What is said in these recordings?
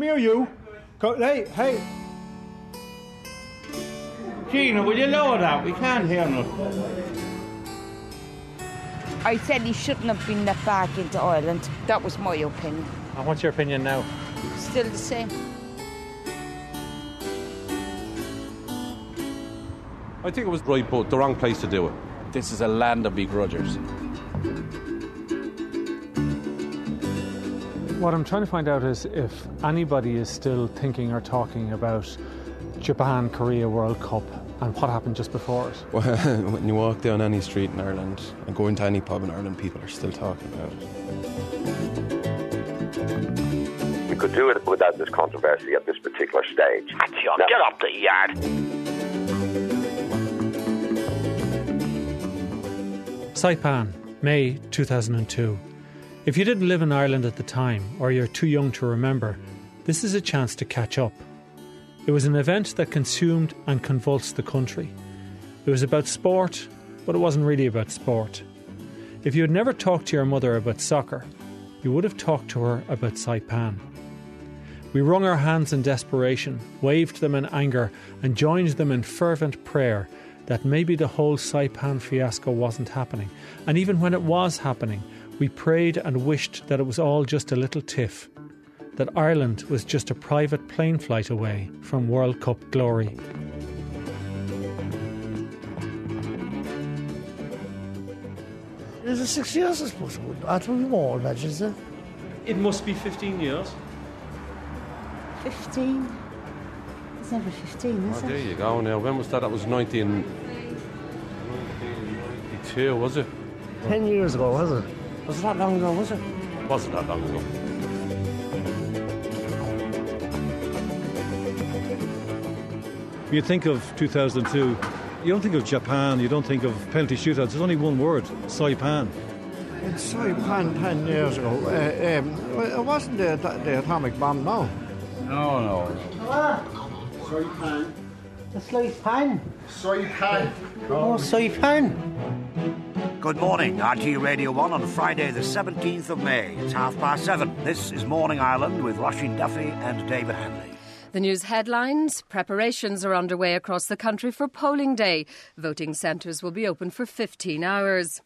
Come here, you. Go, hey, hey. Gina, will you lower that? We can't hear nothing. I said he shouldn't have been let back into Ireland. That was my opinion. And what's your opinion now? Still the same. I think it was right, but the wrong place to do it. This is a land of begrudgers. What I'm trying to find out is if anybody is still thinking or talking about Japan Korea World Cup and what happened just before it. Well, when you walk down any street in Ireland and go into any pub in Ireland, people are still talking about it. We could do it without this controversy at this particular stage. John, Now- get up the yard. Saipan, May 2002. If you didn't live in Ireland at the time, or you're too young to remember, this is a chance to catch up. It was an event that consumed and convulsed the country. It was about sport, but it wasn't really about sport. If you had never talked to your mother about soccer, you would have talked to her about Saipan. We wrung our hands in desperation, waved them in anger, and joined them in fervent prayer that maybe the whole Saipan fiasco wasn't happening. And even when it was happening, we prayed and wished that it was all just a little tiff, that Ireland was just a private plane flight away from World Cup glory. Is it six years, I suppose? That would be more, imagine, is it? It must be 15 years. 15? It's never 15, is Oh, it? there you go now. When was that? That was 19... 1992, was it? Ten years ago, was it? Was it that long ago, was it? Wasn't that long ago. When you think of 2002, you don't think of Japan, you don't think of penalty shootouts. There's only one word, Saipan. It's Saipan ten years ago. Uh, um, well, it wasn't the, the atomic bomb, no. No, no. Saipan. The Saipan. Saipan. Oh, Saipan. Good morning, RT Radio 1 on Friday, the 17th of May. It's half past seven. This is Morning Ireland with Roisin Duffy and David Hanly. The news headlines Preparations are underway across the country for polling day. Voting centres will be open for 15 hours.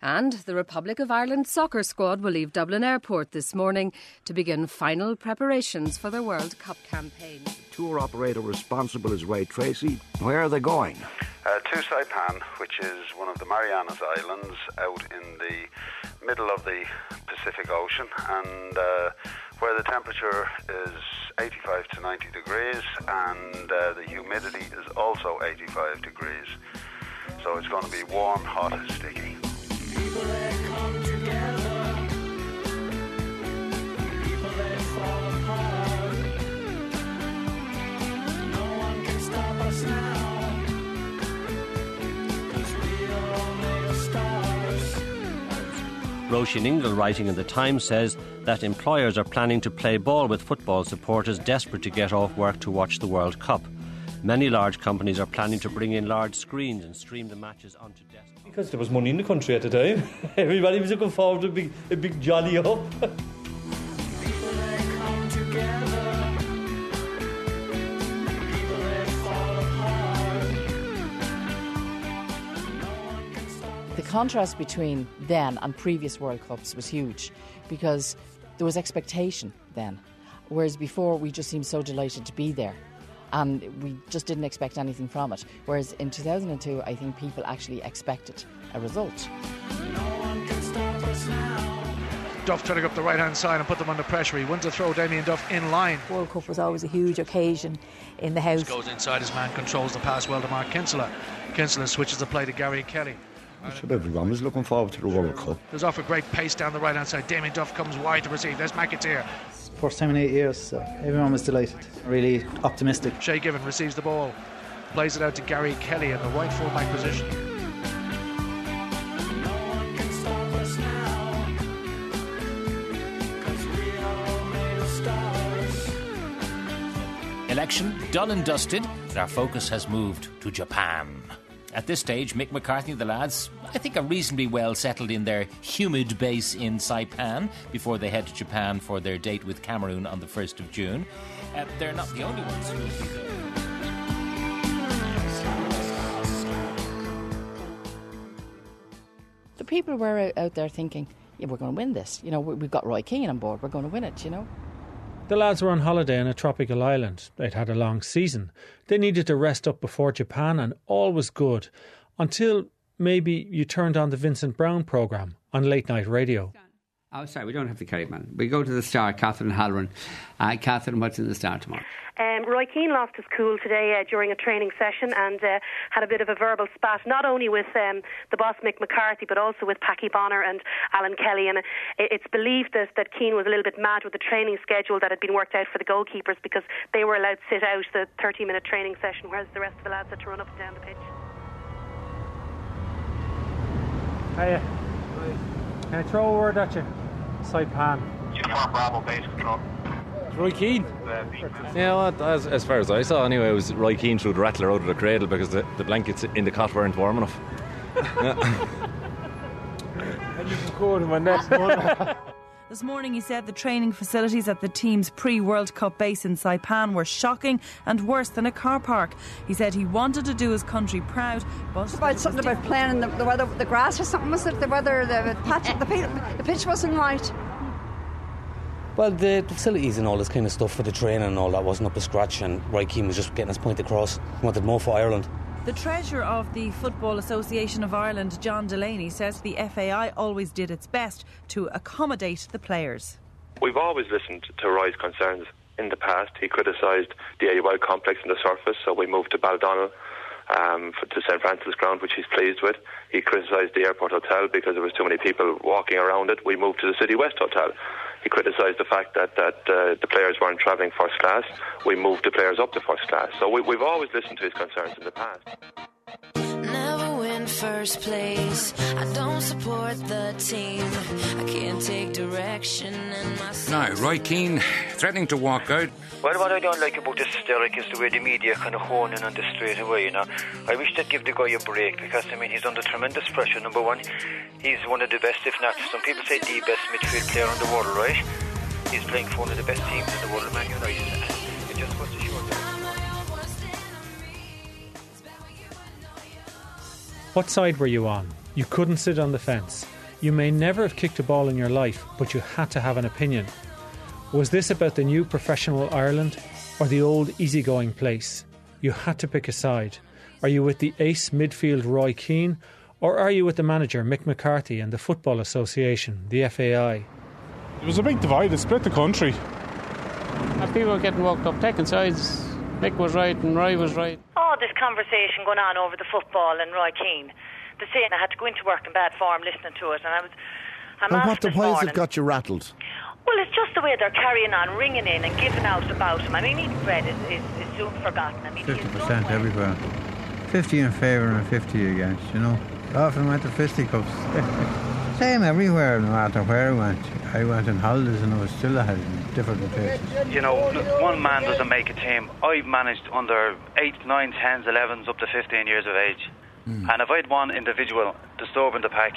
And the Republic of Ireland soccer squad will leave Dublin Airport this morning to begin final preparations for their World Cup campaign. Tour operator responsible is Ray Tracy. Where are they going? Uh, to Saipan, which is one of the Marianas Islands out in the middle of the Pacific Ocean, and uh, where the temperature is 85 to 90 degrees, and uh, the humidity is also 85 degrees. So it's going to be warm, hot, and sticky. Roisin Ingle, writing in The Times, says that employers are planning to play ball with football supporters desperate to get off work to watch the World Cup. Many large companies are planning to bring in large screens and stream the matches onto desktop. Because there was money in the country at the time. Everybody was looking forward to a big, a big jolly up. contrast between then and previous World Cups was huge because there was expectation then, whereas before we just seemed so delighted to be there and we just didn't expect anything from it. Whereas in 2002, I think people actually expected a result. Duff trying to go up the right hand side and put them under pressure. He wants to throw Damien Duff in line. World Cup was always a huge occasion in the house. Goes inside his man, controls the pass well to Mark Kinsella. Kinsella switches the play to Gary Kelly. Sure, everyone was looking forward to the World Cup. There's off a great pace down the right hand side. Damien Duff comes wide to receive. There's McAteer. First time in eight years, so everyone was delighted. Really optimistic. Shay Given receives the ball, plays it out to Gary Kelly in the right full back position. Election done and dusted, but our focus has moved to Japan. At this stage, Mick McCarthy and the lads, I think, are reasonably well settled in their humid base in Saipan before they head to Japan for their date with Cameroon on the 1st of June. Uh, they're not the only ones who will be there. The people were out there thinking, yeah, we're going to win this. You know, we've got Roy Keane on board. We're going to win it, you know. The lads were on holiday in a tropical island. They'd had a long season. They needed to rest up before Japan, and all was good until maybe you turned on the Vincent Browne programme on late night radio. Oh, sorry, we don't have the carry man. We go to the star, Catherine Halloran. Uh, Catherine, what's in the star tomorrow? Um, Roy Keane lost his cool today uh, during a training session and uh, had a bit of a verbal spat, not only with um, the boss Mick McCarthy, but also with Packie Bonner and Alan Kelly. And it's believed that, that Keane was a little bit mad with the training schedule that had been worked out for the goalkeepers because they were allowed to sit out the 30 minute training session, whereas the rest of the lads had to run up and down the pitch. Hiya. Can I throw a word at you? Saipan. Uniform Bravo base control. Roy Keane. Yeah, well, as, as far as I saw, anyway, it was Roy Keane threw the rattler out of the cradle because the, the blankets in the cot weren't warm enough. Yeah. and you can quote him on next one. This morning, he said the training facilities at the team's pre World Cup base in Saipan were shocking and worse than a car park. He said he wanted to do his country proud, but. It's about something about playing in the, the weather, the grass or something, was it? The weather, the patch, the, the pitch wasn't right. Well, the facilities and all this kind of stuff for the training and all that wasn't up to scratch, and Roy Keane was just getting his point across. He wanted more for Ireland. The treasurer of the Football Association of Ireland, John Delaney, says the FAI always did its best to accommodate the players. We've always listened to Roy's concerns. In the past, he criticised the AUL complex and the surface, so we moved to Baldonnel um, to St Francis Ground, which he's pleased with. He criticised the airport hotel because there was too many people walking around it. We moved to the City West Hotel. He criticised the fact that, that uh, the players weren't travelling first class. We moved the players up to first class. So we, we've always listened to his concerns in the past. Never first place. I don't support the team. I can't take direction in my. Now, Roy Keane threatening to walk out. Well, what I don't like about this hysteric is the way the media kind of hone in on this straight away, you know. I wish they'd give the guy a break because, I mean, he's under tremendous pressure. Number one, he's one of the best, if not, some people say the best midfield player in the world, right? He's playing for one of the best teams in the world, Man United. And it just goes What side were you on? You couldn't sit on the fence. You may never have kicked a ball in your life, but you had to have an opinion. Was this about the new professional Ireland or the old easygoing place? You had to pick a side. Are you with the ace midfield Roy Keane or are you with the manager Mick McCarthy and the Football Association, the FAI? It was a big divide, it split the country. And people were getting walked up, taking sides. Mick was right and Roy was right. All this conversation going on over the football and Roy Keane. The saying I had to go into work in bad form listening to it, and I was. I'm and what the, this why has it got you rattled? Well, it's just the way they're carrying on, ringing in and giving out about him. I mean, eating bread is, is, is soon forgotten. I mean, fifty percent everywhere. Fifty in favour and fifty against. You know, often went to fisticuffs. Same everywhere, no matter where I went. I went on holidays and I was still ahead in different places. You know, one man doesn't make a team. I've managed under 8, 9, 10s, 11s, up to 15 years of age. Hmm. And if I had one individual disturbing the pack,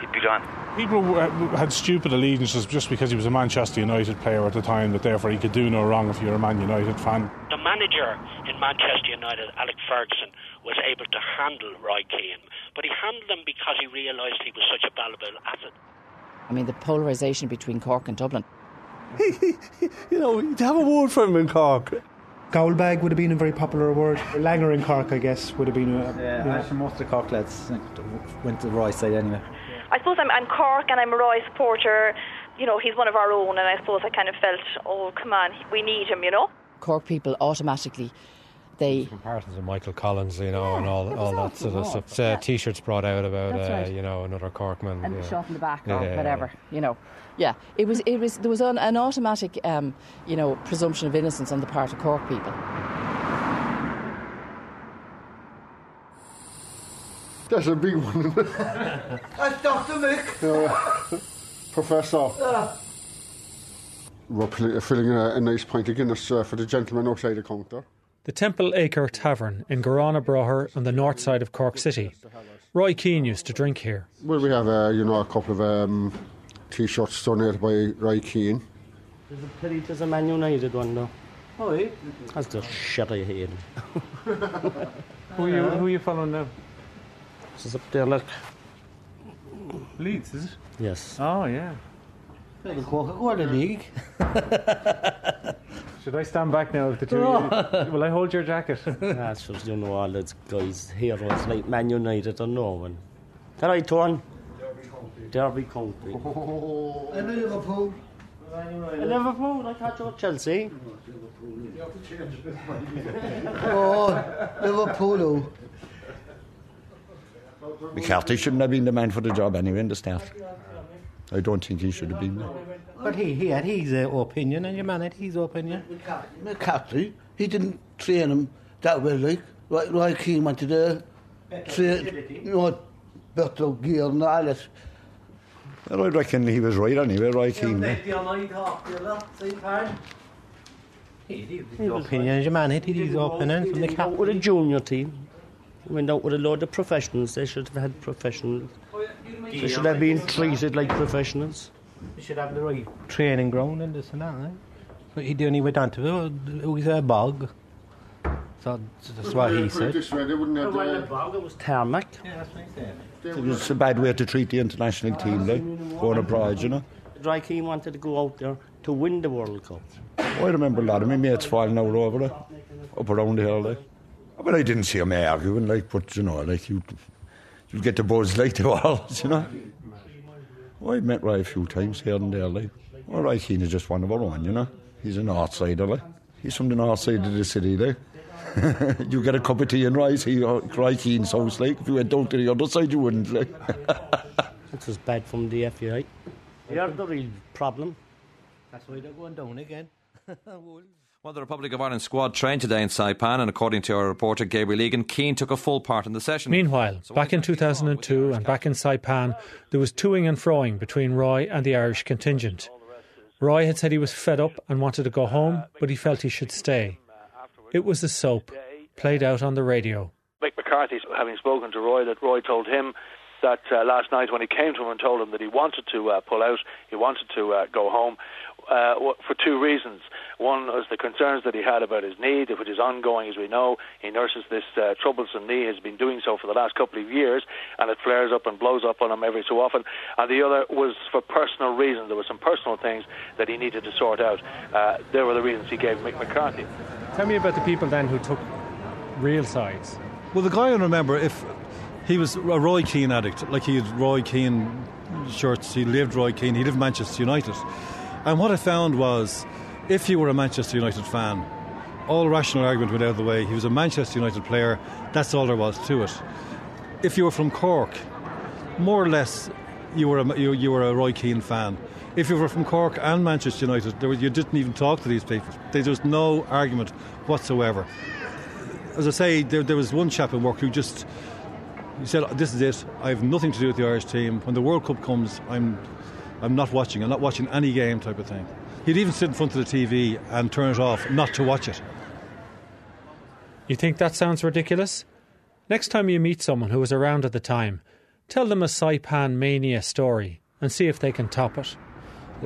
he'd be gone. People uh, had stupid allegiances just because he was a Manchester United player at the time, that therefore he could do no wrong if you're a Man United fan. The manager in Manchester United, Alec Ferguson, was able to handle Roy Keane, but he handled him because he realised he was such a valuable asset. I mean, the polarisation between Cork and Dublin. You know, to have a word for him in Cork. Goldbag would have been a very popular word. Langer in Cork, I guess, would have been. A, you yeah, actually, most of the Cork lads went to the right side anyway. I suppose I'm, I'm Cork and I'm a Roy supporter. You know, he's one of our own, and I suppose I kind of felt, oh, come on, we need him, you know? Cork people automatically, they. Comparisons of Michael Collins, you know, and all, all that sort of stuff. Uh, T-shirts brought out about, uh, right. you know, another Corkman. and yeah. shot in the back Yeah, or yeah, whatever, you know. Yeah, it was. It was. There was an, an automatic, um, you know, presumption of innocence on the part of Cork people. That's a big one. That's Dr. Mick. Professor. Ah. We're filling a, a nice pint of Guinness uh, for the gentleman outside the counter. The Temple Acre Tavern in Gurranabraher on the north side of Cork City. Roy Keane used to drink here. Well, we have, uh, you know, a couple of um, T-shirts donated by Roy Keane. There's a pity there's a Man United one though. Oh, yeah? That's the shit I hate. Who are you, who are you following now? This is up there, look. Leeds, is it? Yes. Oh, yeah. The Coca-Cola League. Should I stand back now if the two of you... Will I hold your jacket? That's just, you know, all those guys, here. Oh, it's like Man United or no one. That I turn? Derby County. And oh. Liverpool. Liverpool, I thought you were Chelsea. oh, Liverpool. Oh. McCarthy shouldn't have been the man for the job anyway in the start. I don't think he should have been there. But he, he had his uh, opinion, and your man had his opinion. McCarthy, he didn't train him that well, like, like, like he wanted to train, you know, better gear and all that. Well, I reckon he was right anyway, Roy Keane. His opinion, your man had his opinion from the He went out with a junior team. He went out with a load of professionals. They should have had professionals. They should have been treated like professionals. You should have the right training ground and this and that, eh? But he only went down to it, it was a bog. So that's what he said. This way, they wouldn't have Well, the- the bog was tarmac. It was a bad way to treat the international team, like, going abroad, you know. Roy Keane wanted to go out there to win the World Cup. I remember a lot of my mates falling out over it, up around the hill, like. But I didn't see them arguing, like, but, you know, like, you, you get the buzz like they all, you know. Well, I met Roy a few times here and there, like. Well, Roy Keane is just one of our own, you know. He's a north sider, like. He's from the north side of the city, like. you get a cup of tea and rice here uh, at Roy Keane's house, like. If you went down to the other side, you wouldn't, like. It was bad from the FAI. They're the real problem. That's why they're going down again. Well, the Republic of Ireland squad trained today in Saipan, and according to our reporter Gabriel Egan, Keane took a full part in the session. Meanwhile, back in 2002 and back in Saipan, there was toing and froing between Roy and the Irish contingent. Roy had said he was fed up and wanted to go home, but he felt he should stay. It was a soap, played out on the radio. Mick McCarthy, having spoken to Roy, that Roy told him that uh, last night when he came to him and told him that he wanted to uh, pull out, he wanted to uh, go home, uh, for two reasons. One was the concerns that he had about his knee, which is ongoing, as we know. He nurses this uh, troublesome knee, has been doing so for the last couple of years, and it flares up and blows up on him every so often. And the other was for personal reasons. There were some personal things that he needed to sort out. Uh, there were the reasons he gave Mick McCarthy. Tell me about the people then who took real sides. Well, the guy I remember, if he was a Roy Keane addict, like he had Roy Keane shirts, he lived Roy Keane, he lived Manchester United. And what I found was, if you were a Manchester United fan, all rational argument went out of the way. He was a Manchester United player, that's all there was to it. If you were from Cork, more or less, you were a, you, you were a Roy Keane fan. If you were from Cork and Manchester United, was, you didn't even talk to these people. There was no argument whatsoever. As I say, there, there was one chap in work who just he said, "This is it. I have nothing to do with the Irish team. When the World Cup comes, I'm, I'm not watching. I'm not watching any game, type of thing." He'd even sit in front of the TV and turn it off, not to watch it. You think that sounds ridiculous? Next time you meet someone who was around at the time, tell them a Saipan mania story and see if they can top it.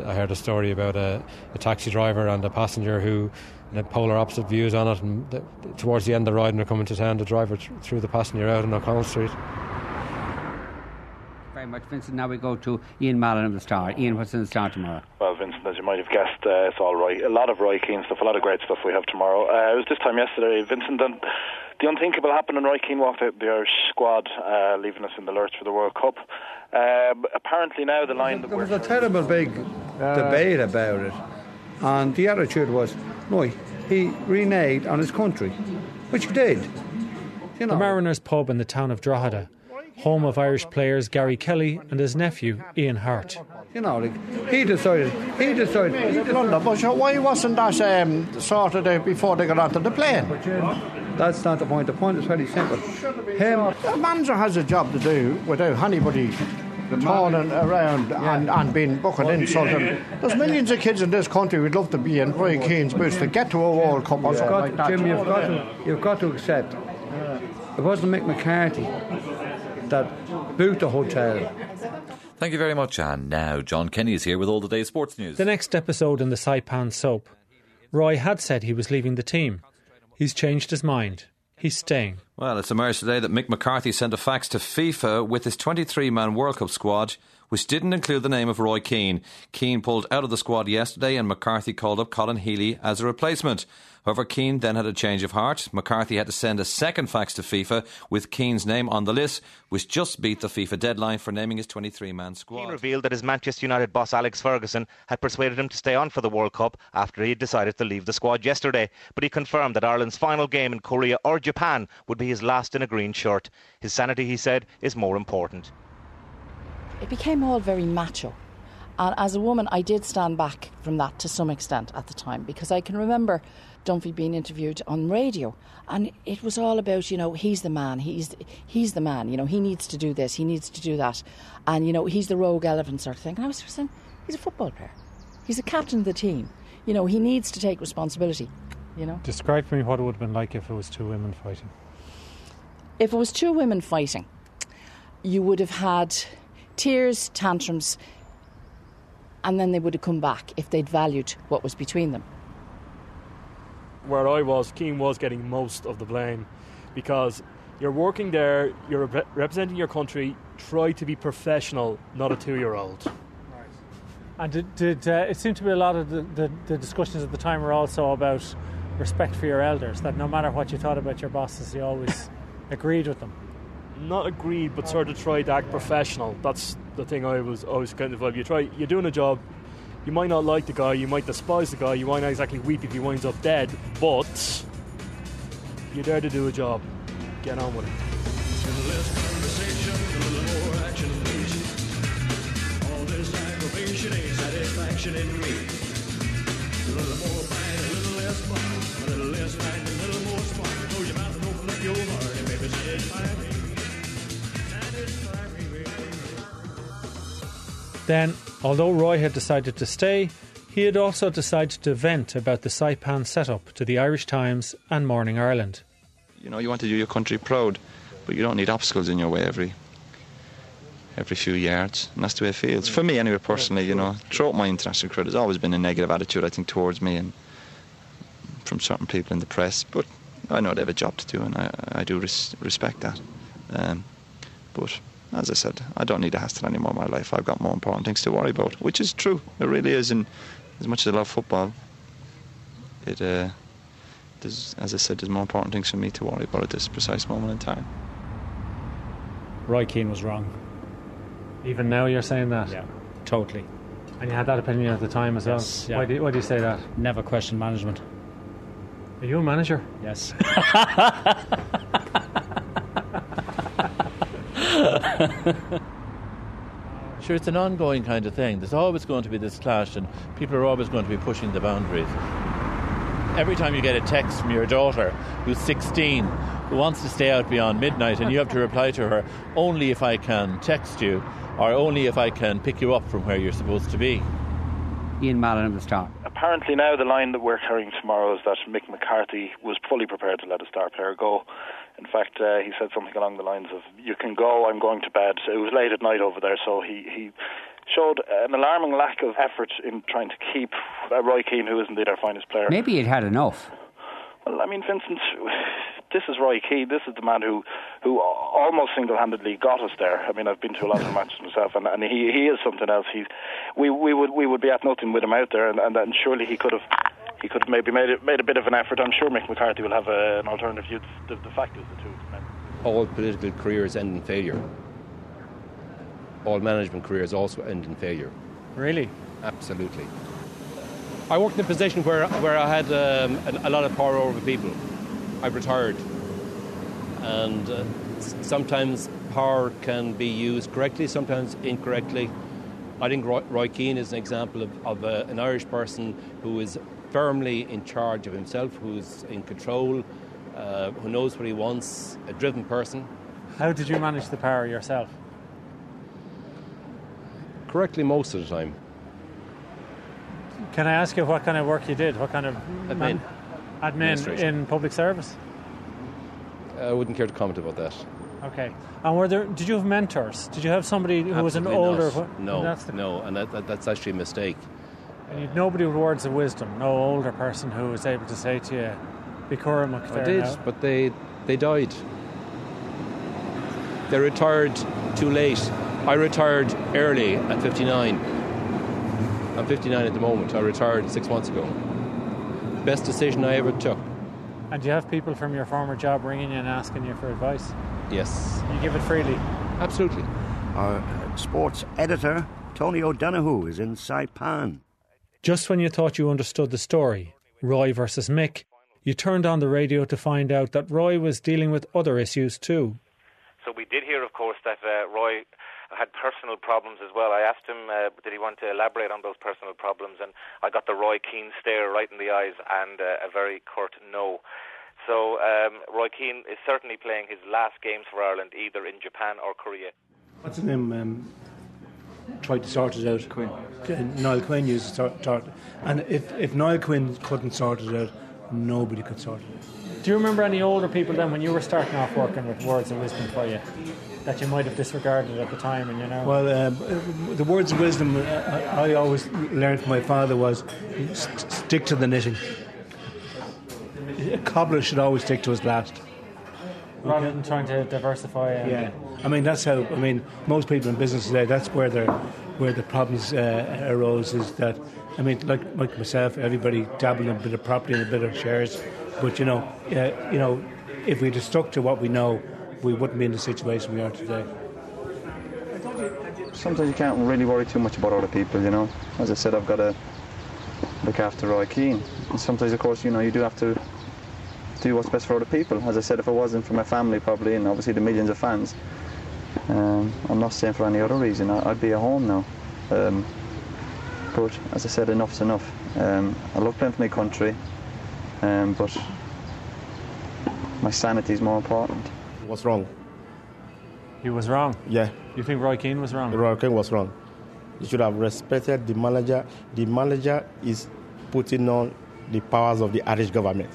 I heard a story about a, a taxi driver and a passenger who had polar opposite views on it. And the, towards the end of the ride, and they're coming to town, the driver th- threw the passenger out on O'Connell Street. Very much, Vincent. Now we go to Ian Mallon of the Star. Ian, what's in the Star tomorrow? Well, Vincent, as you might have guessed, uh, it's all right. A lot of Roy Keane stuff, a lot of great stuff we have tomorrow. Uh, it was this time yesterday, Vincent, and the unthinkable happened, and Roy Keane walked out the Irish squad, uh, leaving us in the lurch for the World Cup. Um, apparently now the line that There was a terrible big debate about it, and the attitude was, no, he reneged on his country, which he did. You know, The Mariners pub in the town of Drogheda, home of Irish players Gary Kelly and his nephew Ian Harte. you know, like, he decided, he decided, he decided but sure, why wasn't that um, sorted out before they got onto the plane? That's not the point. The point is very simple. Him, the manager has a job to do without anybody turning around and, and being bucking insulted. There's millions of kids in this country who'd love to be in Roy Keane's boots to get to a World Cup or You've something got, like that. Jim, you know you've got, to, you've got to accept it wasn't Mick McCarthy that built the hotel. Thank you very much. And now John Kenny is here with all the day's sports news. The next episode in the Saipan soap. Roy had said he was leaving the team. He's changed his mind. He's staying. Well, it's emerged today that Mick McCarthy sent a fax to FIFA with his 23 man World Cup squad, which didn't include the name of Roy Keane. Keane pulled out of the squad yesterday, and McCarthy called up Colin Healy as a replacement. However, Keane then had a change of heart. McCarthy had to send a second fax to FIFA with Keane's name on the list, which just beat the FIFA deadline for naming his 23 man squad. Keane revealed that his Manchester United boss Alex Ferguson had persuaded him to stay on for the World Cup after he had decided to leave the squad yesterday. But he confirmed that Ireland's final game in Korea or Japan would be his last in a green shirt. His sanity, he said, is more important. It became all very macho. And as a woman, I did stand back from that to some extent at the time because I can remember Dunphy being interviewed on radio, and it was all about you know he's the man, he's he's the man, you know he needs to do this, he needs to do that, and you know he's the rogue elephant sort of thing. And I was saying he's a football player, he's a captain of the team, you know he needs to take responsibility, you know. Describe for me what it would have been like if it was two women fighting. If it was two women fighting, you would have had tears, tantrums, and then they would have come back if they'd valued what was between them. Where I was, Keane was getting most of the blame because you're working there, you're rep- representing your country, try to be professional, not a two year old. And did, did uh, it seemed to be a lot of the, the, the discussions at the time were also about respect for your elders, that no matter what you thought about your bosses, you always agreed with them. Not agreed, but sort of try to act professional. That's the thing I was always kind of like. You try, you're doing a job. You might not like the guy, you might despise the guy, you might not exactly weep if he winds up dead, but you're there to do a job. Get on with it. Then, although Roy had decided to stay, he had also decided to vent about the Saipan setup to the Irish Times and Morning Ireland. You know, you want to do your country proud, but you don't need obstacles in your way every every few yards, and that's the way it feels. For me, anyway, personally, you know, throughout my international career, there's always been a negative attitude, I think, towards me and from certain people in the press. But I know they have a job to do, and I, I do res- respect that. Um, but as I said, I don't need a hassle anymore in my life. I've got more important things to worry about, which is true. It really is. And as much as I love football, it uh, there's, as I said, there's more important things for me to worry about at this precise moment in time. Roy Keane was wrong. Even now, you're saying that? Yeah, totally. And you had that opinion at the time as Yes, well? yeah. Why, do, why do you say that? Never question management. Are you a manager? Yes. Sure, it's an ongoing kind of thing. There's always going to be this clash, and people are always going to be pushing the boundaries. Every time you get a text from your daughter, who's 16, who wants to stay out beyond midnight, and you have to reply to her, only if I can text you, or only if I can pick you up from where you're supposed to be. Ian Mallon of the Star. Apparently, now the line that we're carrying tomorrow is that Mick McCarthy was fully prepared to let a star player go. In fact, uh, he said something along the lines of, "You can go. I'm going to bed." It was late at night over there, so he he showed an alarming lack of effort in trying to keep uh, Roy Keane, who is indeed our finest player. Maybe he'd had enough. Well, I mean, Vincent, this is Roy Keane. This is the man who, who almost single-handedly got us there. I mean, I've been to a lot of matches myself, and, and he he is something else. He's we we would we would be at nothing with him out there, and, and, and surely he could have he could have maybe made it, made a bit of an effort. I'm sure Mick McCarthy will have a, an alternative view. The, the fact is the two men. all political careers end in failure. All management careers also end in failure. Really? Absolutely. I worked in a position where, where I had um, a, a lot of power over people. I retired. And uh, sometimes power can be used correctly, sometimes incorrectly. I think Roy, Roy Keane is an example of, of uh, an Irish person who is firmly in charge of himself, who's in control, uh, who knows what he wants, a driven person. How did you manage the power yourself? correctly most of the time. Can I ask you what kind of work you did? What kind of Admin. man- admin in public service? I wouldn't care to comment about that. Okay. And were there? Did you have mentors? Did you have somebody who was an older? not. No, That's the, no, and that, that, that's actually a mistake. and you'd nobody with words of wisdom. No older person who was able to say to you, "Be Cormac I did, now." but they they died. They retired too late. I retired early at 59. I'm 59 at the moment. I retired six months ago. Best decision I ever took. And do you have people from your former job ringing you and asking you for advice? Yes. You give it freely. Absolutely. Our sports editor, Tony O'Donoghue, is in Saipan. Just when you thought you understood the story, Roy versus Mick, you turned on the radio to find out that Roy was dealing with other issues too. So we did hear, of course, that uh, Roy had personal problems as well. I asked him, uh, did he want to elaborate on those personal problems, and I got the Roy Keane stare right in the eyes and uh, a very curt no. So um, Roy Keane is certainly playing his last games for Ireland, either in Japan or Korea. What's his name? Um, tried to sort it out. Quinn. Niall Quinn used to sort, sort And if, if Niall Quinn couldn't sort it out, nobody could sort it out. Do you remember any older people then when you were starting off working with words of wisdom for you that you might have disregarded at the time and you know? Well, um, the words of wisdom uh, I, I always learned from my father was stick to the knitting. A cobbler should always stick to his last. rather than trying to diversify. And, Yeah, I mean that's how. I mean most people in business today. That's where their where the problems uh, arose. Is that I mean, like like myself, everybody dabbled in a bit of property and a bit of shares, but you know, uh, you know, if we'd have stuck to what we know, we wouldn't be in the situation we are today. Sometimes you can't really worry too much about other people, you know. As I said, I've got to look after Roy Keane. And sometimes, of course, you know, you do have to do what's best for other people. As I said, if it wasn't for my family, probably, and obviously the millions of fans, um, I'm not saying for any other reason. I, I'd be at home now. Um, but as I said, enough's enough. Um, I love playing for my country, um, but my sanity is more important. Was wrong. He was wrong. Yeah. You think Roy Keane was wrong? Roy Keane was wrong. You should have respected the manager. The manager is putting on the powers of the Irish government.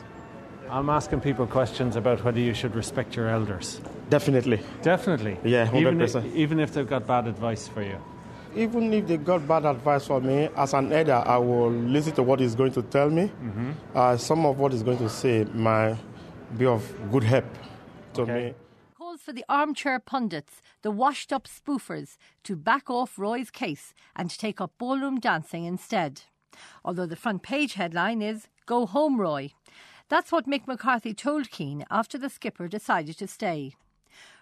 I'm asking people questions about whether you should respect your elders. Definitely. Definitely. Yeah, Even 100%. if, even if they've got bad advice for you. Even if they got bad advice for me, as an elder, I will listen to what he's going to tell me. Mhm. Uh, some of what he's going to say might be of good help to me. calls for the armchair pundits, the washed up spoofers, to back off Roy's case and take up ballroom dancing instead. Although the front page headline is Go Home Roy. That's what Mick McCarthy told Keane after the skipper decided to stay.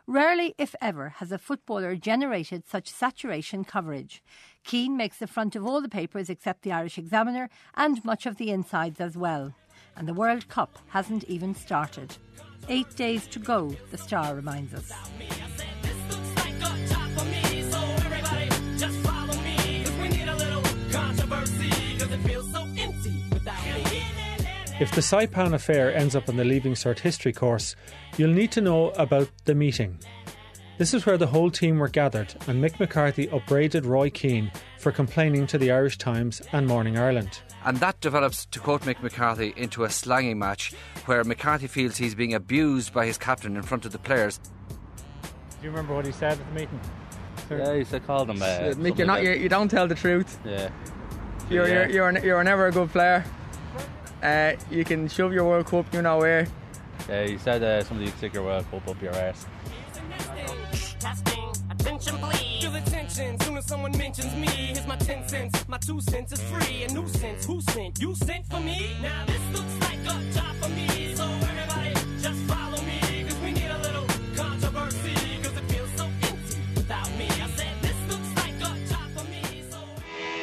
Rarely, if ever, has a footballer generated such saturation coverage. Keane makes the front of all the papers except the Irish Examiner and much of the insides as well. And the World Cup hasn't even started. Eight days to go, the Star reminds us. If the Saipan affair ends up on the Leaving Cert history course, you'll need to know about the meeting. This is where the whole team were gathered, and Mick McCarthy upbraided Roy Keane for complaining to the Irish Times and Morning Ireland. And that develops, to quote Mick McCarthy, into a slanging match where McCarthy feels he's being abused by his captain in front of the players. Do you remember what he said at the meeting? Yeah, he said call them. Uh, Mick, you're not, you, that. you don't tell the truth. Yeah. You're, Yeah. you're, you're, you're never a good player. Uh, you can shove your World Cup, you know where. Yeah, he said uh, somebody stick your World Cup up your arse. Attention. Soon as someone mentions me, here's my ten cents. My two cents is free. A nuisance. Who sent? You sent for me? Now this looks like a job for me.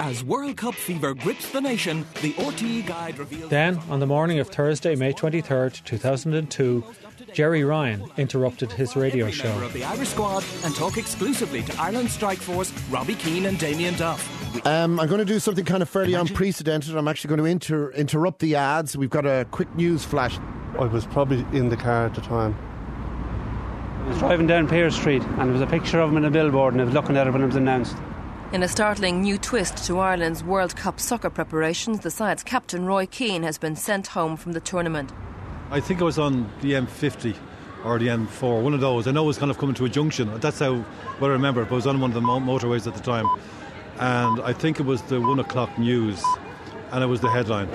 As World Cup fever grips the nation, the RTE guide reveals. Then, on the morning of Thursday, May 23rd, 2002, Gerry Ryan interrupted his radio member show. of the Irish squad and talk exclusively to Ireland Strike Force, Robbie Keane and Damien Duff. Um, I'm going to do something kind of fairly unprecedented. I'm actually going to inter- interrupt the ads. We've got a quick news flash. I was probably in the car at the time. I was driving down Pear Street and there was a picture of him in a billboard and I was looking at it when it was announced. In a startling new twist to Ireland's World Cup soccer preparations, the side's captain Roy Keane has been sent home from the tournament. I think I was on the M50 or the M4, one of those. I know it was kind of coming to a junction. That's how what I remember. But I was on one of the motorways at the time, and I think it was the one o'clock news, and it was the headline.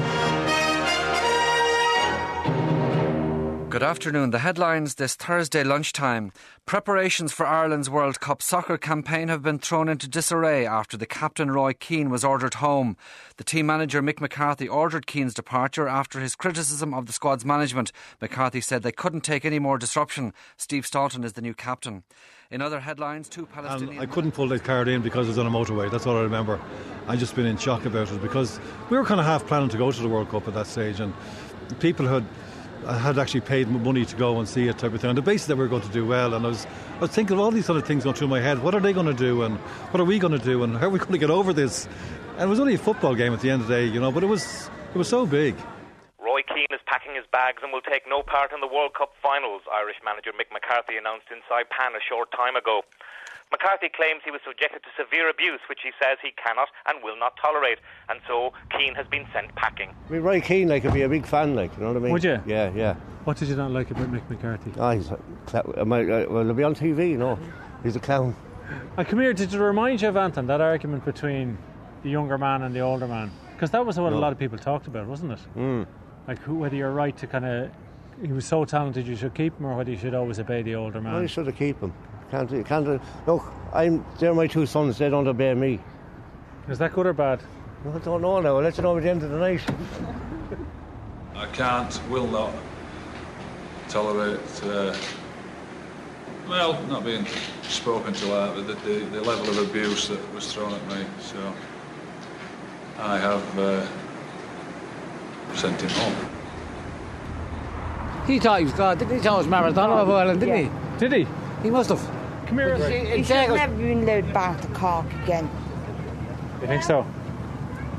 Good afternoon. The headlines this Thursday lunchtime. Preparations for Ireland's World Cup soccer campaign have been thrown into disarray after the captain Roy Keane was ordered home. The team manager Mick McCarthy ordered Keane's departure after his criticism of the squad's management. McCarthy said they couldn't take any more disruption. Steve Staunton is the new captain. In other headlines, two um, And I couldn't pull that card in because it was on a motorway. That's all I remember. I've just been in shock about it because we were kind of half planning to go to the World Cup at that stage, and people had had actually paid money to go and see it type of thing on the basis that we were going to do well. And I was I was thinking of all these other things going through my head. What are they going to do, and what are we going to do, and how are we going to get over this? And it was only a football game at the end of the day, you know, but it was it was so big. Roy Keane is packing his bags and will take no part in the World Cup finals, Irish manager Mick McCarthy announced in Saipan a short time ago. McCarthy claims he was subjected to severe abuse, which he says he cannot and will not tolerate, and so Keane has been sent packing. I mean, Roy Keane, like, I'd be a big fan, like, you know what I mean? Would you? Yeah, yeah. What did you not like about Mick McCarthy? Oh, he's a clown. Am I, uh, well, he'll be on TV, you know. He's a clown. And come here, did it remind you of Anton, that argument between the younger man and the older man? Because that was what a lot of people talked about, wasn't it? Mm. Like who, whether you're right to kind of, he was so talented you should keep him, or whether you should always obey the older man. Well, you should have keep him. Can't, you can't, uh, look, I'm, they're my two sons, they don't obey me. Is that good or bad? I don't know now, I'll let you know at the end of the night. I can't, will not tolerate, uh, well, not being spoken to like but the, the, the level of abuse that was thrown at me. So I have uh, sent him home. He thought he was God, didn't he? He thought he was Maradona of Ireland, didn't he? Did he? He must have. Come here. In He should have never been allowed back to Cork again. You think so?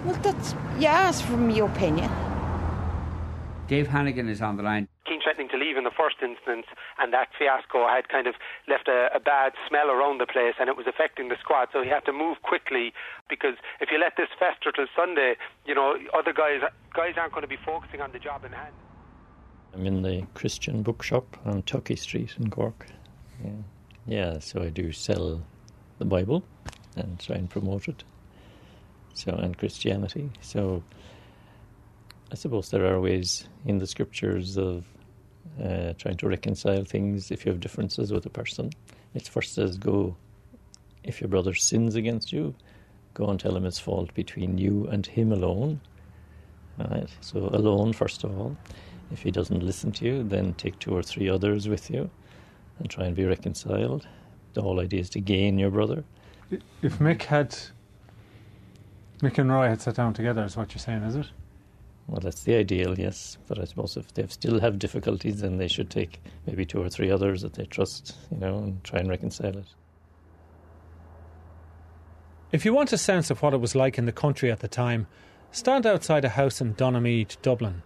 Well, that's, yeah, that's from your opinion. Dave Hannigan is on the line. Keane threatening to leave in the first instance, and that fiasco had kind of left a, a bad smell around the place, and it was affecting the squad. So he had to move quickly because if you let this fester till Sunday, you know other guys guys aren't going to be focusing on the job in hand. I'm in the Christian bookshop on Tuckey Street in Cork. Yeah. Yeah, so I do sell the Bible and try and promote it. So and Christianity. So I suppose there are ways in the scriptures of uh, trying to reconcile things if you have differences with a person. It first says, "Go if your brother sins against you, go and tell him his fault between you and him alone." Right. So alone, first of all. If he doesn't listen to you, then take two or three others with you and try and be reconciled. The whole idea is to gain your brother. If Mick had, Mick and Roy had sat down together, is what you're saying, is it? Well, that's the ideal, yes. But I suppose if they still have difficulties, then they should take maybe two or three others that they trust, you know, and try and reconcile it. If you want a sense of what it was like in the country at the time, stand outside a house in Donaghmede, Dublin.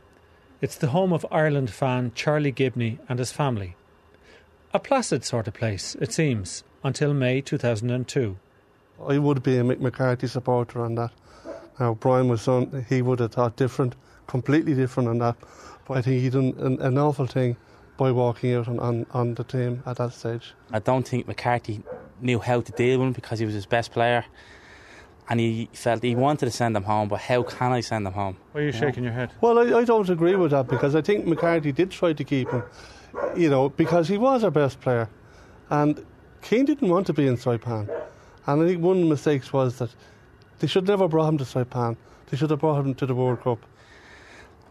It's the home of Ireland fan Charlie Gibney and his family. A placid sort of place, it seems, until May 2002. I would be a Mick McCarthy supporter on that. Now, Brian, was son, he would have thought different, completely different on that. But I think he done an, an awful thing by walking out on, on, on the team at that stage. I don't think McCarthy knew how to deal with him because he was his best player. And he felt he wanted to send him home, but how can I send him home? Why are you know? shaking your head? Well, I, I don't agree with that because I think McCarthy did try to keep him, you know, because he was our best player. And Keane didn't want to be in Saipan. And I think one of the mistakes was that they should never brought him to Saipan. They should have brought him to the World Cup.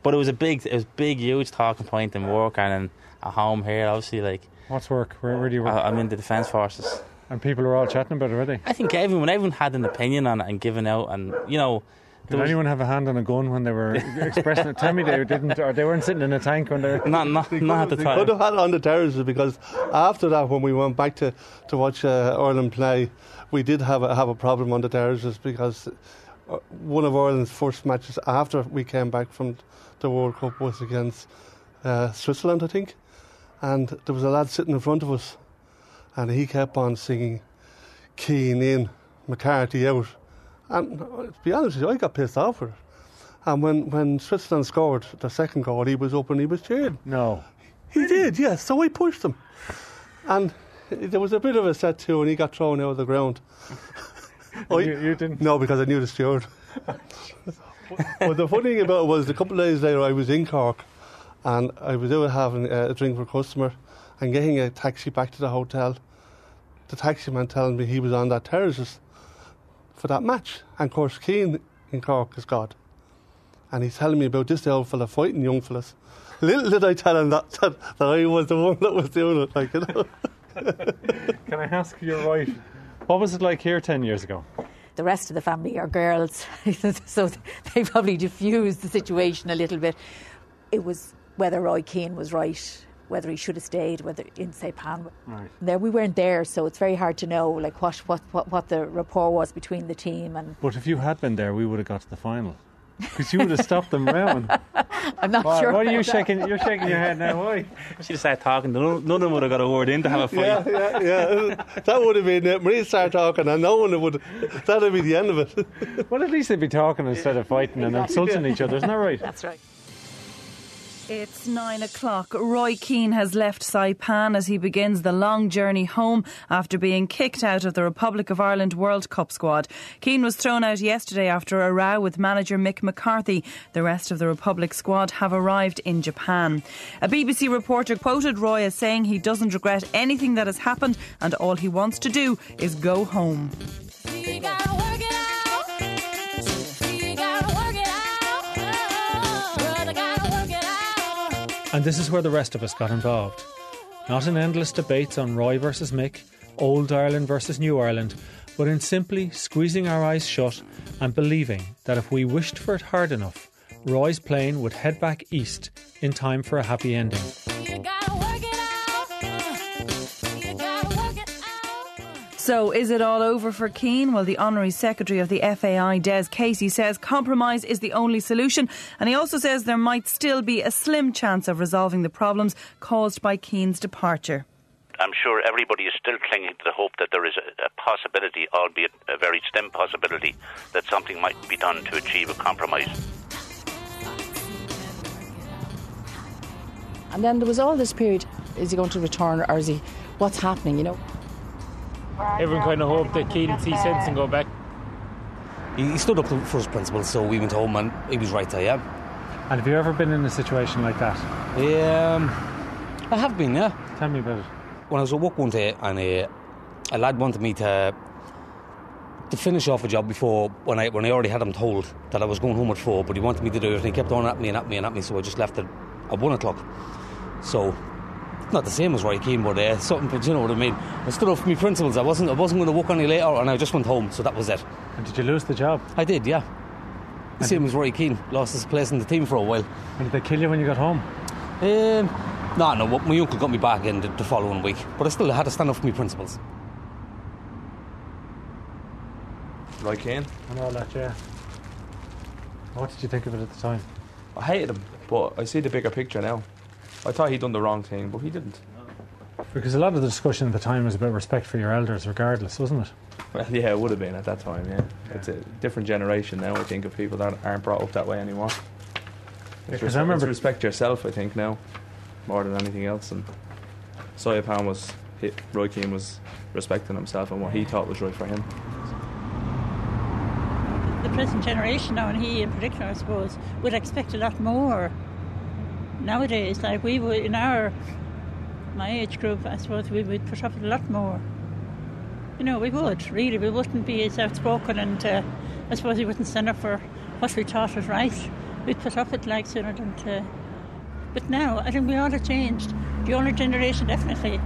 But it was a big, it was big, huge talking point in work and at home here. Obviously, like What's work? Where, where do you work? I, I'm in the defence forces. and people were all chatting about it, were they? I think everyone, everyone had an opinion on it and given out, and you know, Did there was- anyone have a hand on a gun when they were expressing it? Tell me they didn't, or they weren't sitting in a tank when they were. Not, not, not at the They time. could have had it on the terraces because after that, when we went back to, to watch uh, Ireland play, we did have a, have a problem on the terraces because uh, one of Ireland's first matches after we came back from the World Cup was against uh, Switzerland, I think. And there was a lad sitting in front of us, and he kept on singing Keane in McCarthy out. And to be honest with you, I got pissed off with it. And when, when Switzerland scored the second goal, he was up and he was cheering. No. He did, yes. So I pushed him. And there was a bit of a set to, and he got thrown out of the ground. I, you, you didn't? No, because I knew the steward. but the funny thing about it was, a couple of days later, I was in Cork, and I was out having a drink with a customer, and getting a taxi back to the hotel. The taxi man telling me he was on that terraces for that match, and of course Keane in Cork is God, and he's telling me about this old fella fighting young fellas. Little did I tell him that, that, that I was the one that was doing it, like you know. Can I ask your wife, what was it like here 10 years ago? The rest of the family are girls, so they probably diffused the situation a little bit. It was whether Roy Keane was right, whether he should have stayed, whether in Saipan. Right. There, we weren't there, so it's very hard to know like what, what, what, what the rapport was between the team and. But if you had been there, we would have got to the final. Because you would have stopped them rowing. I'm not Why, sure. What are you that. shaking? You're shaking your head now. Why? She just started talking. None, none of them would have got a word in to have a fight. Yeah, yeah, yeah. that would have been it. Marie started talking, and no one would. That would be the end of it. Well, at least they'd be talking instead of fighting and insulting each other. Isn't that right? That's right. It's nine o'clock. Roy Keane has left Saipan as he begins the long journey home after being kicked out of the Republic of Ireland World Cup squad. Keane was thrown out yesterday after a row with manager Mick McCarthy. The rest of the Republic squad have arrived in Japan. A BBC reporter quoted Roy as saying he doesn't regret anything that has happened and all he wants to do is go home. And this is where the rest of us got involved. Not in endless debates on Roy versus Mick, old Ireland versus new Ireland, but in simply squeezing our eyes shut and believing that if we wished for it hard enough, Roy's plane would head back east in time for a happy ending. So, is it all over for Keane? Well, the Honorary Secretary of the FAI, Des Casey, says compromise is the only solution, and he also says there might still be a slim chance of resolving the problems caused by Keane's departure. I'm sure everybody is still clinging to the hope that there is a, a possibility, albeit a very slim possibility, that something might be done to achieve a compromise. And then there was all this period is he going to return or is he, what's happening, you know? Everyone kind of hoped that Keane would see sense and go back. He, he stood up for his principles, so we went home and he was right there, yeah. And have you ever been in a situation like that? Um, I have been, yeah. Tell me about it. When I was at work one day and uh, a lad wanted me to to finish off a job before when I when I already had him told that I was going home at four, but he wanted me to do it and he kept on at me and at me and at me, so I just left it at one o'clock. So not the same as Roy Keane, but uh, something. But you know what I mean. I stood up for my principles. I wasn't. I wasn't going to work any later, and I just went home. So that was it. And did you lose the job? I did. Yeah. The same as Roy Keane. Lost his place in the team for a while. And did they kill you when you got home? Um, no, no. My uncle got me back in the, the following week, but I still had to stand up for my principles. Roy Keane. And all that, yeah. What did you think of it at the time? I hated him, but I see the bigger picture now. I thought he'd done the wrong thing, but he didn't. Because a lot of the discussion at the time was about respect for your elders, regardless, wasn't it? Well, yeah, it would have been at that time, yeah. It's a different generation now, I think, of people that aren't brought up that way anymore. It's, 'cause I remember- it's respect yourself, I think, now, more than anything else. And Saipan was, he, Roy Keane was respecting himself and what he thought was right for him. the present generation now, and he in particular, I suppose, would expect a lot more nowadays. Like we would in our my age group, I suppose we would put up with a lot more. You know, we would really. We wouldn't be as outspoken, and uh, I suppose we wouldn't stand up for what we thought was right. We'd put up with like sooner than to. But now, I think we all have changed. The older generation, definitely.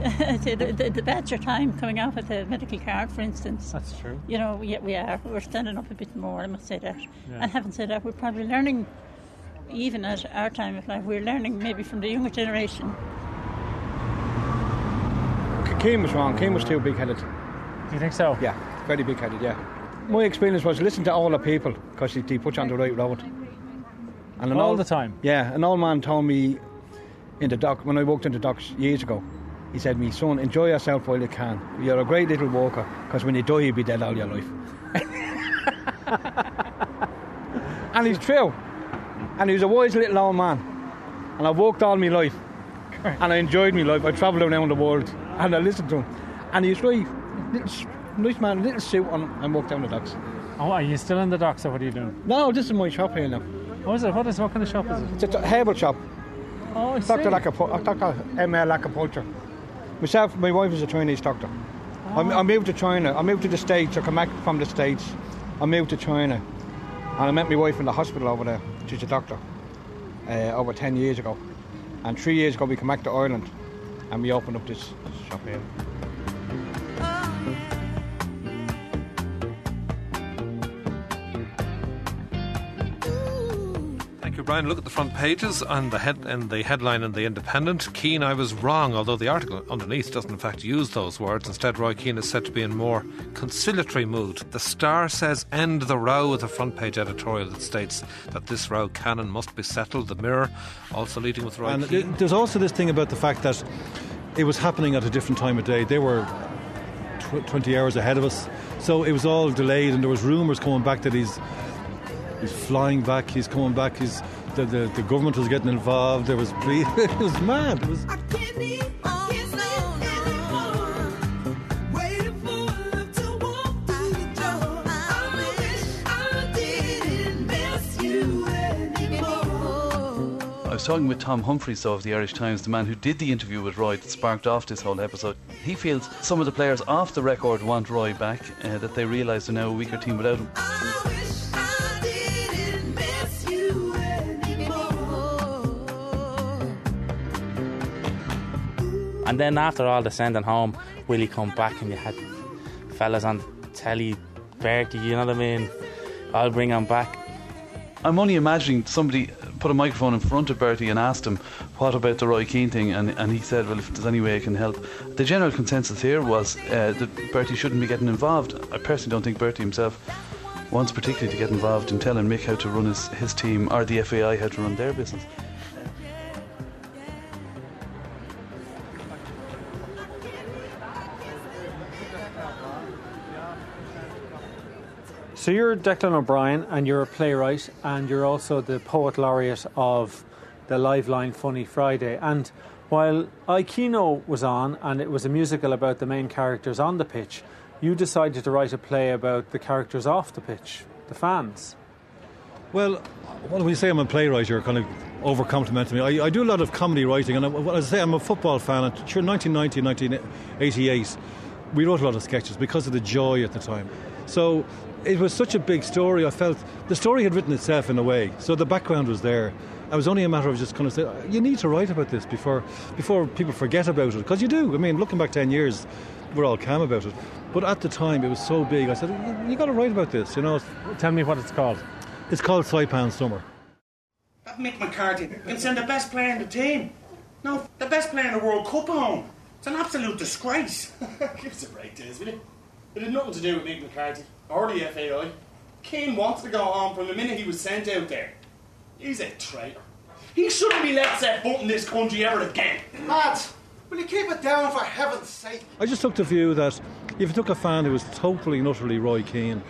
the, the, the badger time coming out with a medical card, for instance. That's true. You know, we, we are. We're standing up a bit more, I must say that. Yeah. And having said that, we're probably learning, even at our time of life, we're learning maybe from the younger generation. Keane was wrong. Keane was too big headed. Do you think so? Yeah, very big headed, yeah. My experience was listen to all the people because he, he put you on the right road. And an All old- the time? Yeah, an old man told me in the dock, when I walked in the docks years ago, He said, "Me son, enjoy yourself while you can. You're a great little walker, because when you die, you'll be dead all your life." and he's true. And he was a wise little old man. And I walked all my life. And I enjoyed my life. I travelled around the world and I listened to him. And he's right, little, nice man, little suit on and walked down the docks. Oh, are you still in the docks or what are you doing? No, this is my shop here now. What is it? What is what kind of shop is it? It's a herbal shop. Oh, I see. Lacapo- Dr. M.L. Acupuncture. Myself, my wife is a Chinese doctor. I, I moved to China. I moved to the States. I come back from the States. I moved to China. And I met my wife in the hospital over there. She's a doctor. Uh, over 10 years ago. And three years ago, we came back to Ireland. And we opened up this, this shop here. Brian. Look at the front pages and the head and the headline in the Independent. Keane, I was wrong, although the article underneath doesn't in fact use those words. Instead, Roy Keane is said to be in more conciliatory mood. The Star says end the row with a front page editorial that states that this row canon must be settled. The Mirror also leading with Roy And Keane. th- there's also this thing about the fact that it was happening at a different time of day. They were tw- 20 hours ahead of us, so it was all delayed, and there was rumours coming back that he's he's flying back, he's coming back, he's the, the, the government was getting involved. There was it was mad. It was. I was talking with Tom Humphries, of the Irish Times, the man who did the interview with Roy that sparked off this whole episode. He feels some of the players off the record want Roy back, uh, that they realise they're now a weaker team without him. And then after all the sending home, will he come back and you had fellas on telly, Bertie, you know what I mean? I'll bring him back. I'm only imagining somebody put a microphone in front of Bertie and asked him, What about the Roy Keane thing? And, and he said, Well, if there's any way I can help. The general consensus here was uh, that Bertie shouldn't be getting involved. I personally don't think Bertie himself wants particularly to get involved in telling Mick how to run his, his team or the FAI how to run their business. So you're Declan O'Brien, and you're a playwright, and you're also the poet laureate of the Liveline Funny Friday. And while I, Keano was on, and it was a musical about the main characters on the pitch, you decided to write a play about the characters off the pitch, the fans. Well, when you say I'm a playwright, you're kind of over complimenting me. I, I do a lot of comedy writing, and I, I say, I'm a football fan. Sure, 1990, 1988, we wrote a lot of sketches because of the joy at the time. So it was such a big story. I felt the story had written itself in a way, so the background was there. It was only a matter of just kind of saying, you need to write about this before before people forget about it, because you do. I mean, looking back 10 years, we're all calm about it. But at the time, it was so big. I said, you, you got to write about this, you know. Tell me what it's called. It's called Saipan Summer. That Mick McCarthy can send the best player in the team. No, the best player in the World Cup home. It's an absolute disgrace. Give us a break, Des, will you? It had nothing to do with Mick McCarthy or the FAI. Keane wanted to go home from the minute he was sent out there. He's a traitor. He shouldn't be let set foot in this country ever again. Lads, will you keep it down for heaven's sake? I just took the view that if you took a fan who was totally and utterly Roy Keane,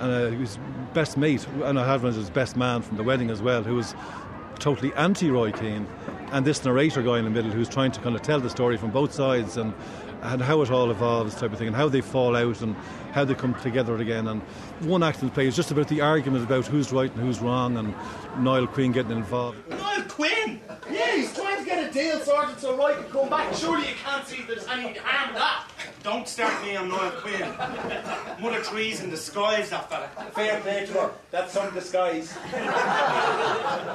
and uh, he was best mate, and I had one as his best man from the wedding as well, who was totally anti Roy Keane, and this narrator guy in the middle who's trying to kind of tell the story from both sides and and how it all evolves type of thing and how they fall out and how they come together again and one act in the play is just about the argument about who's right and who's wrong and Niall Quinn getting involved Niall Quinn! Yeah, he's trying to get a deal sorted so Roy can come back. Surely you can't see there's any harm in that. Don't start me on Niall Quinn. Mother Teresa in disguise, that fella. Fair play to her. That's some disguise.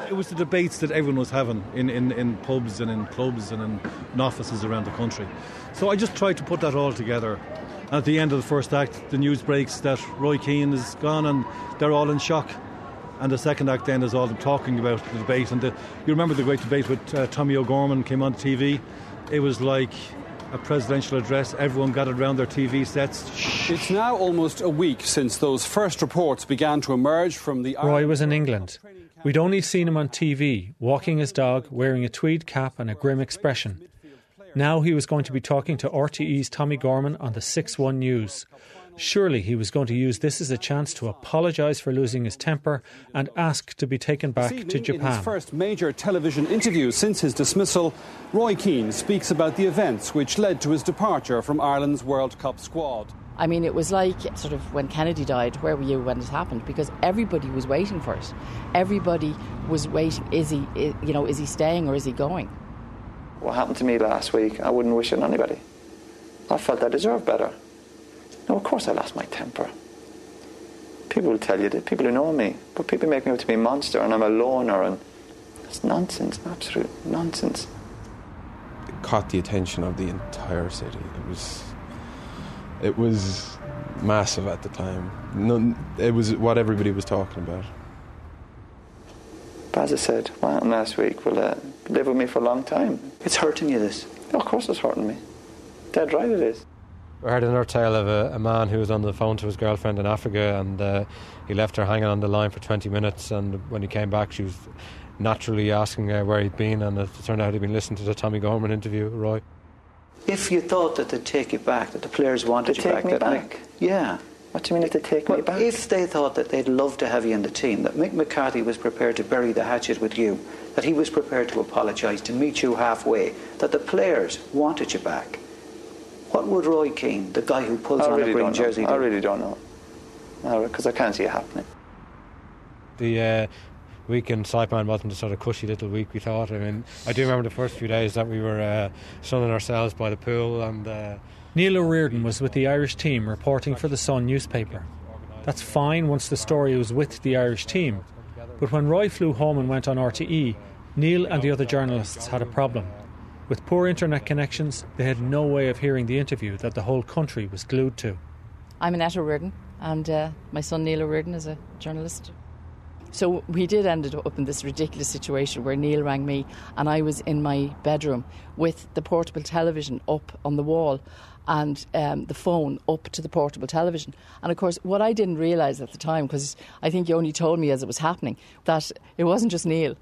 it was the debates that everyone was having in, in, in pubs and in clubs and in, in offices around the country. So I just tried to put that all together. And at the end of the first act, the news breaks that Roy Keane is gone and they're all in shock. And the second act then is all them talking about the debate. And the, you remember the great debate with uh, Tommy O'Gorman came on TV? It was like a presidential address. Everyone gathered around their TV sets. It's now almost a week since those first reports began to emerge from the. Roy was in England. We'd only seen him on TV, walking his dog, wearing a tweed cap and a grim expression. Now he was going to be talking to RTE's Tommy Gorman on the 6 1 News. Surely he was going to use this as a chance to apologise for losing his temper and ask to be taken back to Japan. In Japan. his first major television interview since his dismissal, Roy Keane speaks about the events which led to his departure from Ireland's World Cup squad. I mean, it was like sort of when Kennedy died, where were you when it happened? Because everybody was waiting for it. Everybody was waiting. Is he, you know, is he staying or is he going? What happened to me last week, I wouldn't wish it on anybody. I felt I deserved better. No, of course I lost my temper. People will tell you that, people who know me, but people make me out to be a monster and I'm a loner and it's nonsense, absolute nonsense. It caught the attention of the entire city. It was it was massive at the time. None, it was what everybody was talking about. But as I said, what happened last week will uh, live with me for a long time. It's hurting you, this. of course it's hurting me. Dead right it is. We heard another tale of a, a man who was on the phone to his girlfriend in Africa and uh, he left her hanging on the line for 20 minutes. And when he came back, she was naturally asking her where he'd been. And it turned out he'd been listening to the Tommy Gorman interview, Roy. If you thought that they'd take you back, that the players wanted They'd you take back, me that back? Mick, yeah. What do you mean if they take me back? If they thought that they'd love to have you in the team, that Mick McCarthy was prepared to bury the hatchet with you, that he was prepared to apologise, to meet you halfway, that the players wanted you back, what would Roy Keane, the guy who pulls I on really a green jersey, don't know. jersey, I really don't know. Because I can't see it happening. The uh, week in Saipan wasn't a sort of cushy little week, we thought. I mean, I do remember the first few days that we were uh, sunning ourselves by the pool and. Uh, Neil O'Riordan was with the Irish team reporting for the Sun newspaper. That's fine once the story was with the Irish team. But when Roy flew home and went on RTE, Neil and the other journalists had a problem. With poor internet connections, they had no way of hearing the interview that the whole country was glued to. I'm Annette O'Riordan, and uh, my son Neil O'Riordan is a journalist. So we did end up in this ridiculous situation where Neil rang me, and I was in my bedroom with the portable television up on the wall and um, the phone up to the portable television. And of course, what I didn't realise at the time, because I think you only told me as it was happening, that it wasn't just Neil.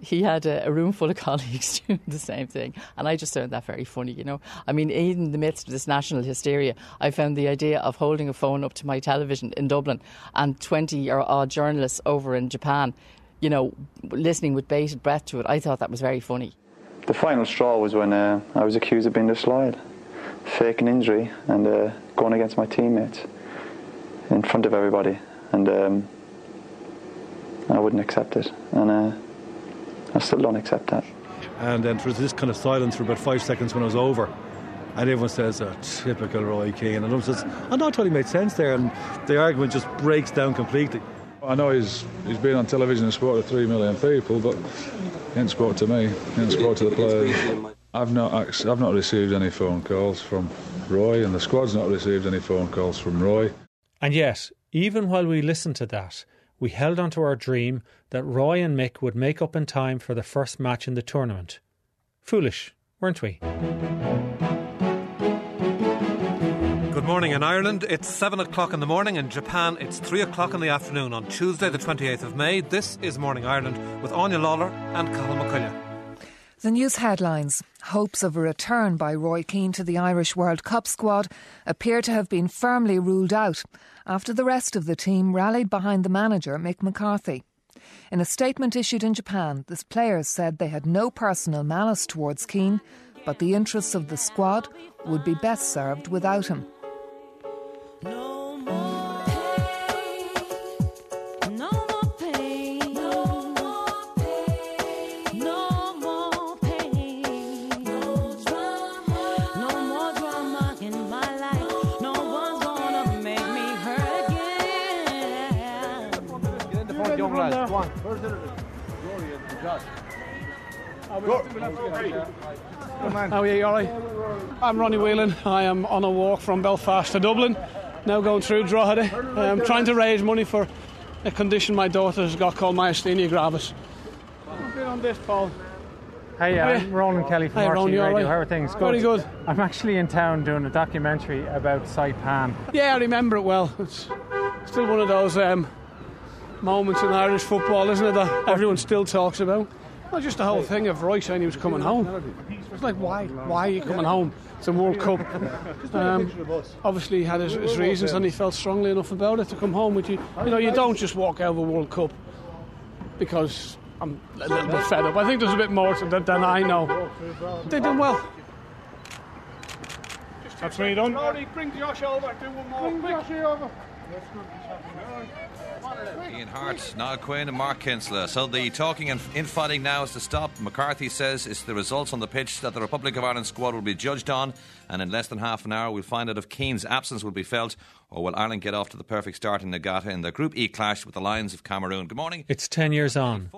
He had a, a room full of colleagues doing the same thing, and I just found that very funny. You know, I mean, in the midst of this national hysteria, I found the idea of holding a phone up to my television in Dublin and twenty or odd journalists over in Japan, you know, listening with bated breath to it. I thought that was very funny. The final straw was when uh, I was accused of being disloyal, faking injury, and uh, going against my teammates in front of everybody. And um, I wouldn't accept it. And uh, I still don't accept that. And then there was this kind of silence for about five seconds when it was over. And everyone says, oh, typical Roy Keane. And I says, I know, it totally made sense there. And the argument just breaks down completely. I know he's he's been on television and spoke to three million people, but he hasn't spoke to me. He hasn't spoke to the players. I've not I've not received any phone calls from Roy, and the squad's not received any phone calls from Roy. And yet, even while we listen to that, we held on to our dream that Roy and Mick would make up in time for the first match in the tournament. Foolish, weren't we? Good morning in Ireland. It's 7 o'clock in the morning. In Japan, it's 3 o'clock in the afternoon on Tuesday, the 28th of May. This is Morning Ireland with Áine Lawlor and Cathal Mac Coille. The news headlines Hopes of a return by Roy Keane to the Irish World Cup squad appear to have been firmly ruled out after the rest of the team rallied behind the manager, Mick McCarthy. In a statement issued in Japan, the players said they had no personal malice towards Keane, but the interests of the squad would be best served without him. How are you? You all right? I'm Ronnie Whelan. I am on a walk from Belfast to Dublin, now going through Drogheda. I'm trying to raise money for a condition my daughter's got called myasthenia gravis. I've been on this, Paul. Hey, How I'm you? Ronan Kelly from Hey, RT Ronan, you all Radio. right? How are things? Good. Very good. I'm actually in town doing a documentary about Saipan. Yeah, I remember it well. It's still one of those um, moments in Irish football, isn't it, that everyone still talks about. Well, just the whole thing of Roy saying he was coming home. It's like, why? Why are you coming home? It's a World Cup. Um, obviously, he had his, his reasons and he felt strongly enough about it to come home with you. You know, you don't just walk out of a World Cup because I'm a little bit fed up. I think there's a bit more to that than I know. They did well. That's me done. bring Josh over. Do one more. Bring Josh over. Ian Harte, Niall Quinn, and Mark Kinsella. So the talking and infighting now is to stop. McCarthy says it's the results on the pitch that the Republic of Ireland squad will be judged on, and in less than half an hour we'll find out if Keane's absence will be felt, or will Ireland get off to the perfect start in Niigata in the Group E clash with the Lions of Cameroon. Good morning. It's 10 years on.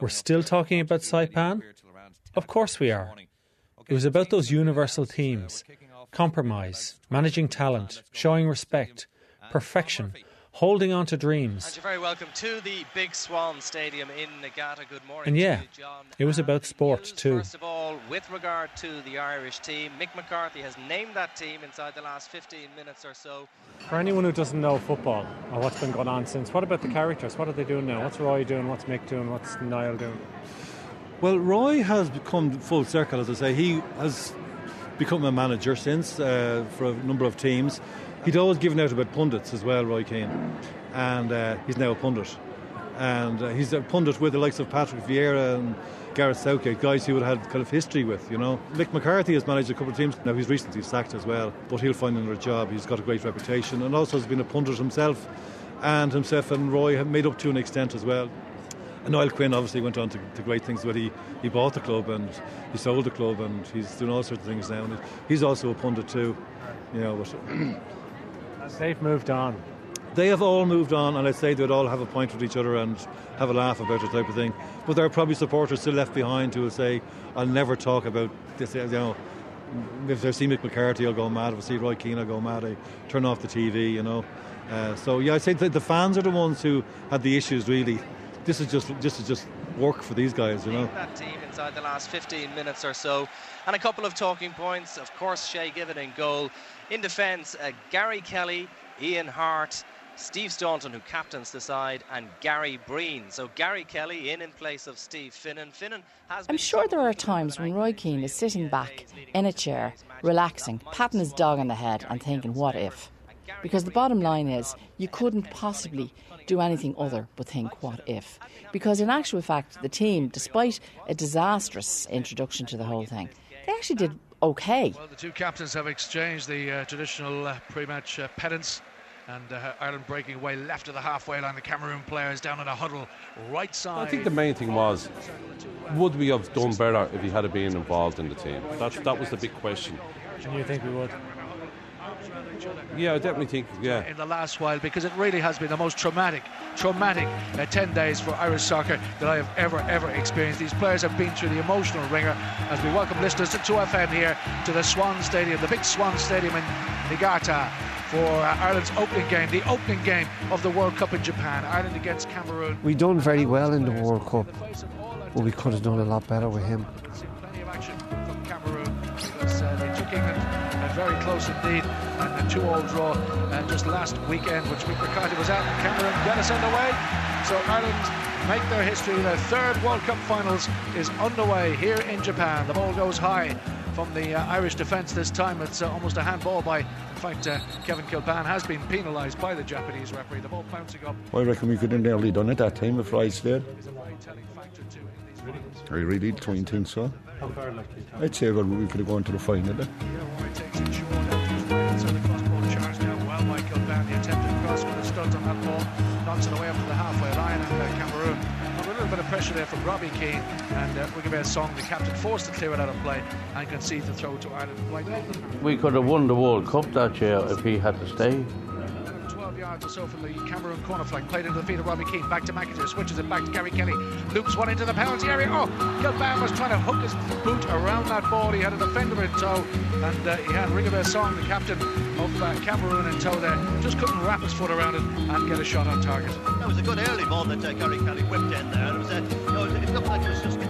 We're still talking about Saipan? Of course we are. It was about those universal uh, themes compromise, managing talent, showing respect, perfection, holding on to dreams. And you're very welcome to the Big Swan Stadium in Niigata. Good morning. And yeah, to you, John. it was about sport too. First of all, with regard to the Irish team, Mick McCarthy has named that team inside the last 15 minutes or so. For anyone who doesn't know football or what's been going on since, what about the characters? What are they doing now? What's Roy doing? What's Mick doing? What's Niall doing? Well, Roy has become full circle, as I say. He has become a manager since uh, for a number of teams. He'd always given out about pundits as well, Roy Keane, and uh, he's now a pundit. And uh, he's a pundit with the likes of Patrick Vieira and Gareth Southgate, guys he would have had kind of history with, you know. Mick McCarthy has managed a couple of teams. Now, he's recently sacked as well, but he'll find another job. He's got a great reputation and also has been a pundit himself. And himself and Roy have made up to an extent as well. And Niall Quinn obviously went on to, to great things, but he, he bought the club and he sold the club and he's doing all sorts of things now. And he's also a pundit too, you know. But They've moved on. they have all moved on, and I'd say they'd all have a point with each other and have a laugh about it, type of thing. But there are probably supporters still left behind who will say, "I'll never talk about this." You know, if they see Mick McCarthy, I'll go mad. If I see Roy Keane, I'll go mad. I turn off the TV. You know. Uh, so yeah, I'd say the fans are the ones who had the issues. Really, this is just this is just work for these guys. You know. That team inside the last 15 minutes or so. And a couple of talking points. Of course, Shay Given in goal. In defence, uh, Gary Kelly, Ian Harte, Steve Staunton, who captains the side, and Gary Breen. So Gary Kelly in in place of Steve Finnan. Finnan has I'm sure there are times when Roy Keane is sitting back in a chair, relaxing, patting his dog on the head, and thinking, what if? Because the bottom line is, you couldn't possibly do anything other but think, what if? Because in actual fact, the team, despite a disastrous introduction to the whole thing, they actually did okay. Well, the two captains have exchanged the uh, traditional uh, pre-match uh, pedants. And uh, Ireland breaking away left of the halfway line. The Cameroon players down in a huddle, right side. I think the main thing was, would we have done better if he had been involved in the team? That that was the big question. And you think we would? Yeah, I definitely think. Yeah. in the last while because it really has been the most traumatic, traumatic uh, 10 days for Irish soccer that I have ever, ever experienced. These players have been through the emotional wringer as we welcome listeners to 2FM here to the Swan Stadium, the big Swan Stadium in Niigata for uh, Ireland's opening game, the opening game of the World Cup in Japan. Ireland against Cameroon. We done very well in the World Cup, but we could have done a lot better with him. Close indeed and a two-all draw uh, just last weekend, which Mick McCarthy was at. Cameroon got us underway, so Ireland make their history. Their third World Cup finals is underway here in Japan. The ball goes high from the uh, Irish defence this time. It's uh, almost a handball by, in fact, uh, Kevin Kilbane has been penalised by the Japanese referee. The ball bouncing up. I reckon we could have nearly done it that time if Rice there. I really don't think so. I'd say well, we could have gone to the final. eh? So the cross-ball charge now well by Kilbane. The attempted cross with a stud on that ball knocks it away up to the halfway line and uh, Cameroon. A little bit of pressure there from Robbie Keane and uh, Rigobert Song, the captain, forced to clear it out of play and concede the throw to Ireland. We could have won the World Cup that year if he had to stay. 12 yards or so from the Cameroon corner flag, played into the feet of Robbie Keane, back to McIntyre, switches it back to Gary Kelly, loops one into the penalty area. Oh, Kilbane was trying to hook his boot around that ball. He had a defender in tow, and uh, he had Rigobert Song, the captain of uh, Cameroon, in tow there. Just couldn't wrap his foot around it and get a shot on target. That was a good early ball that uh, Gary Kelly whipped in there. It was, uh, you know, it looked like it was just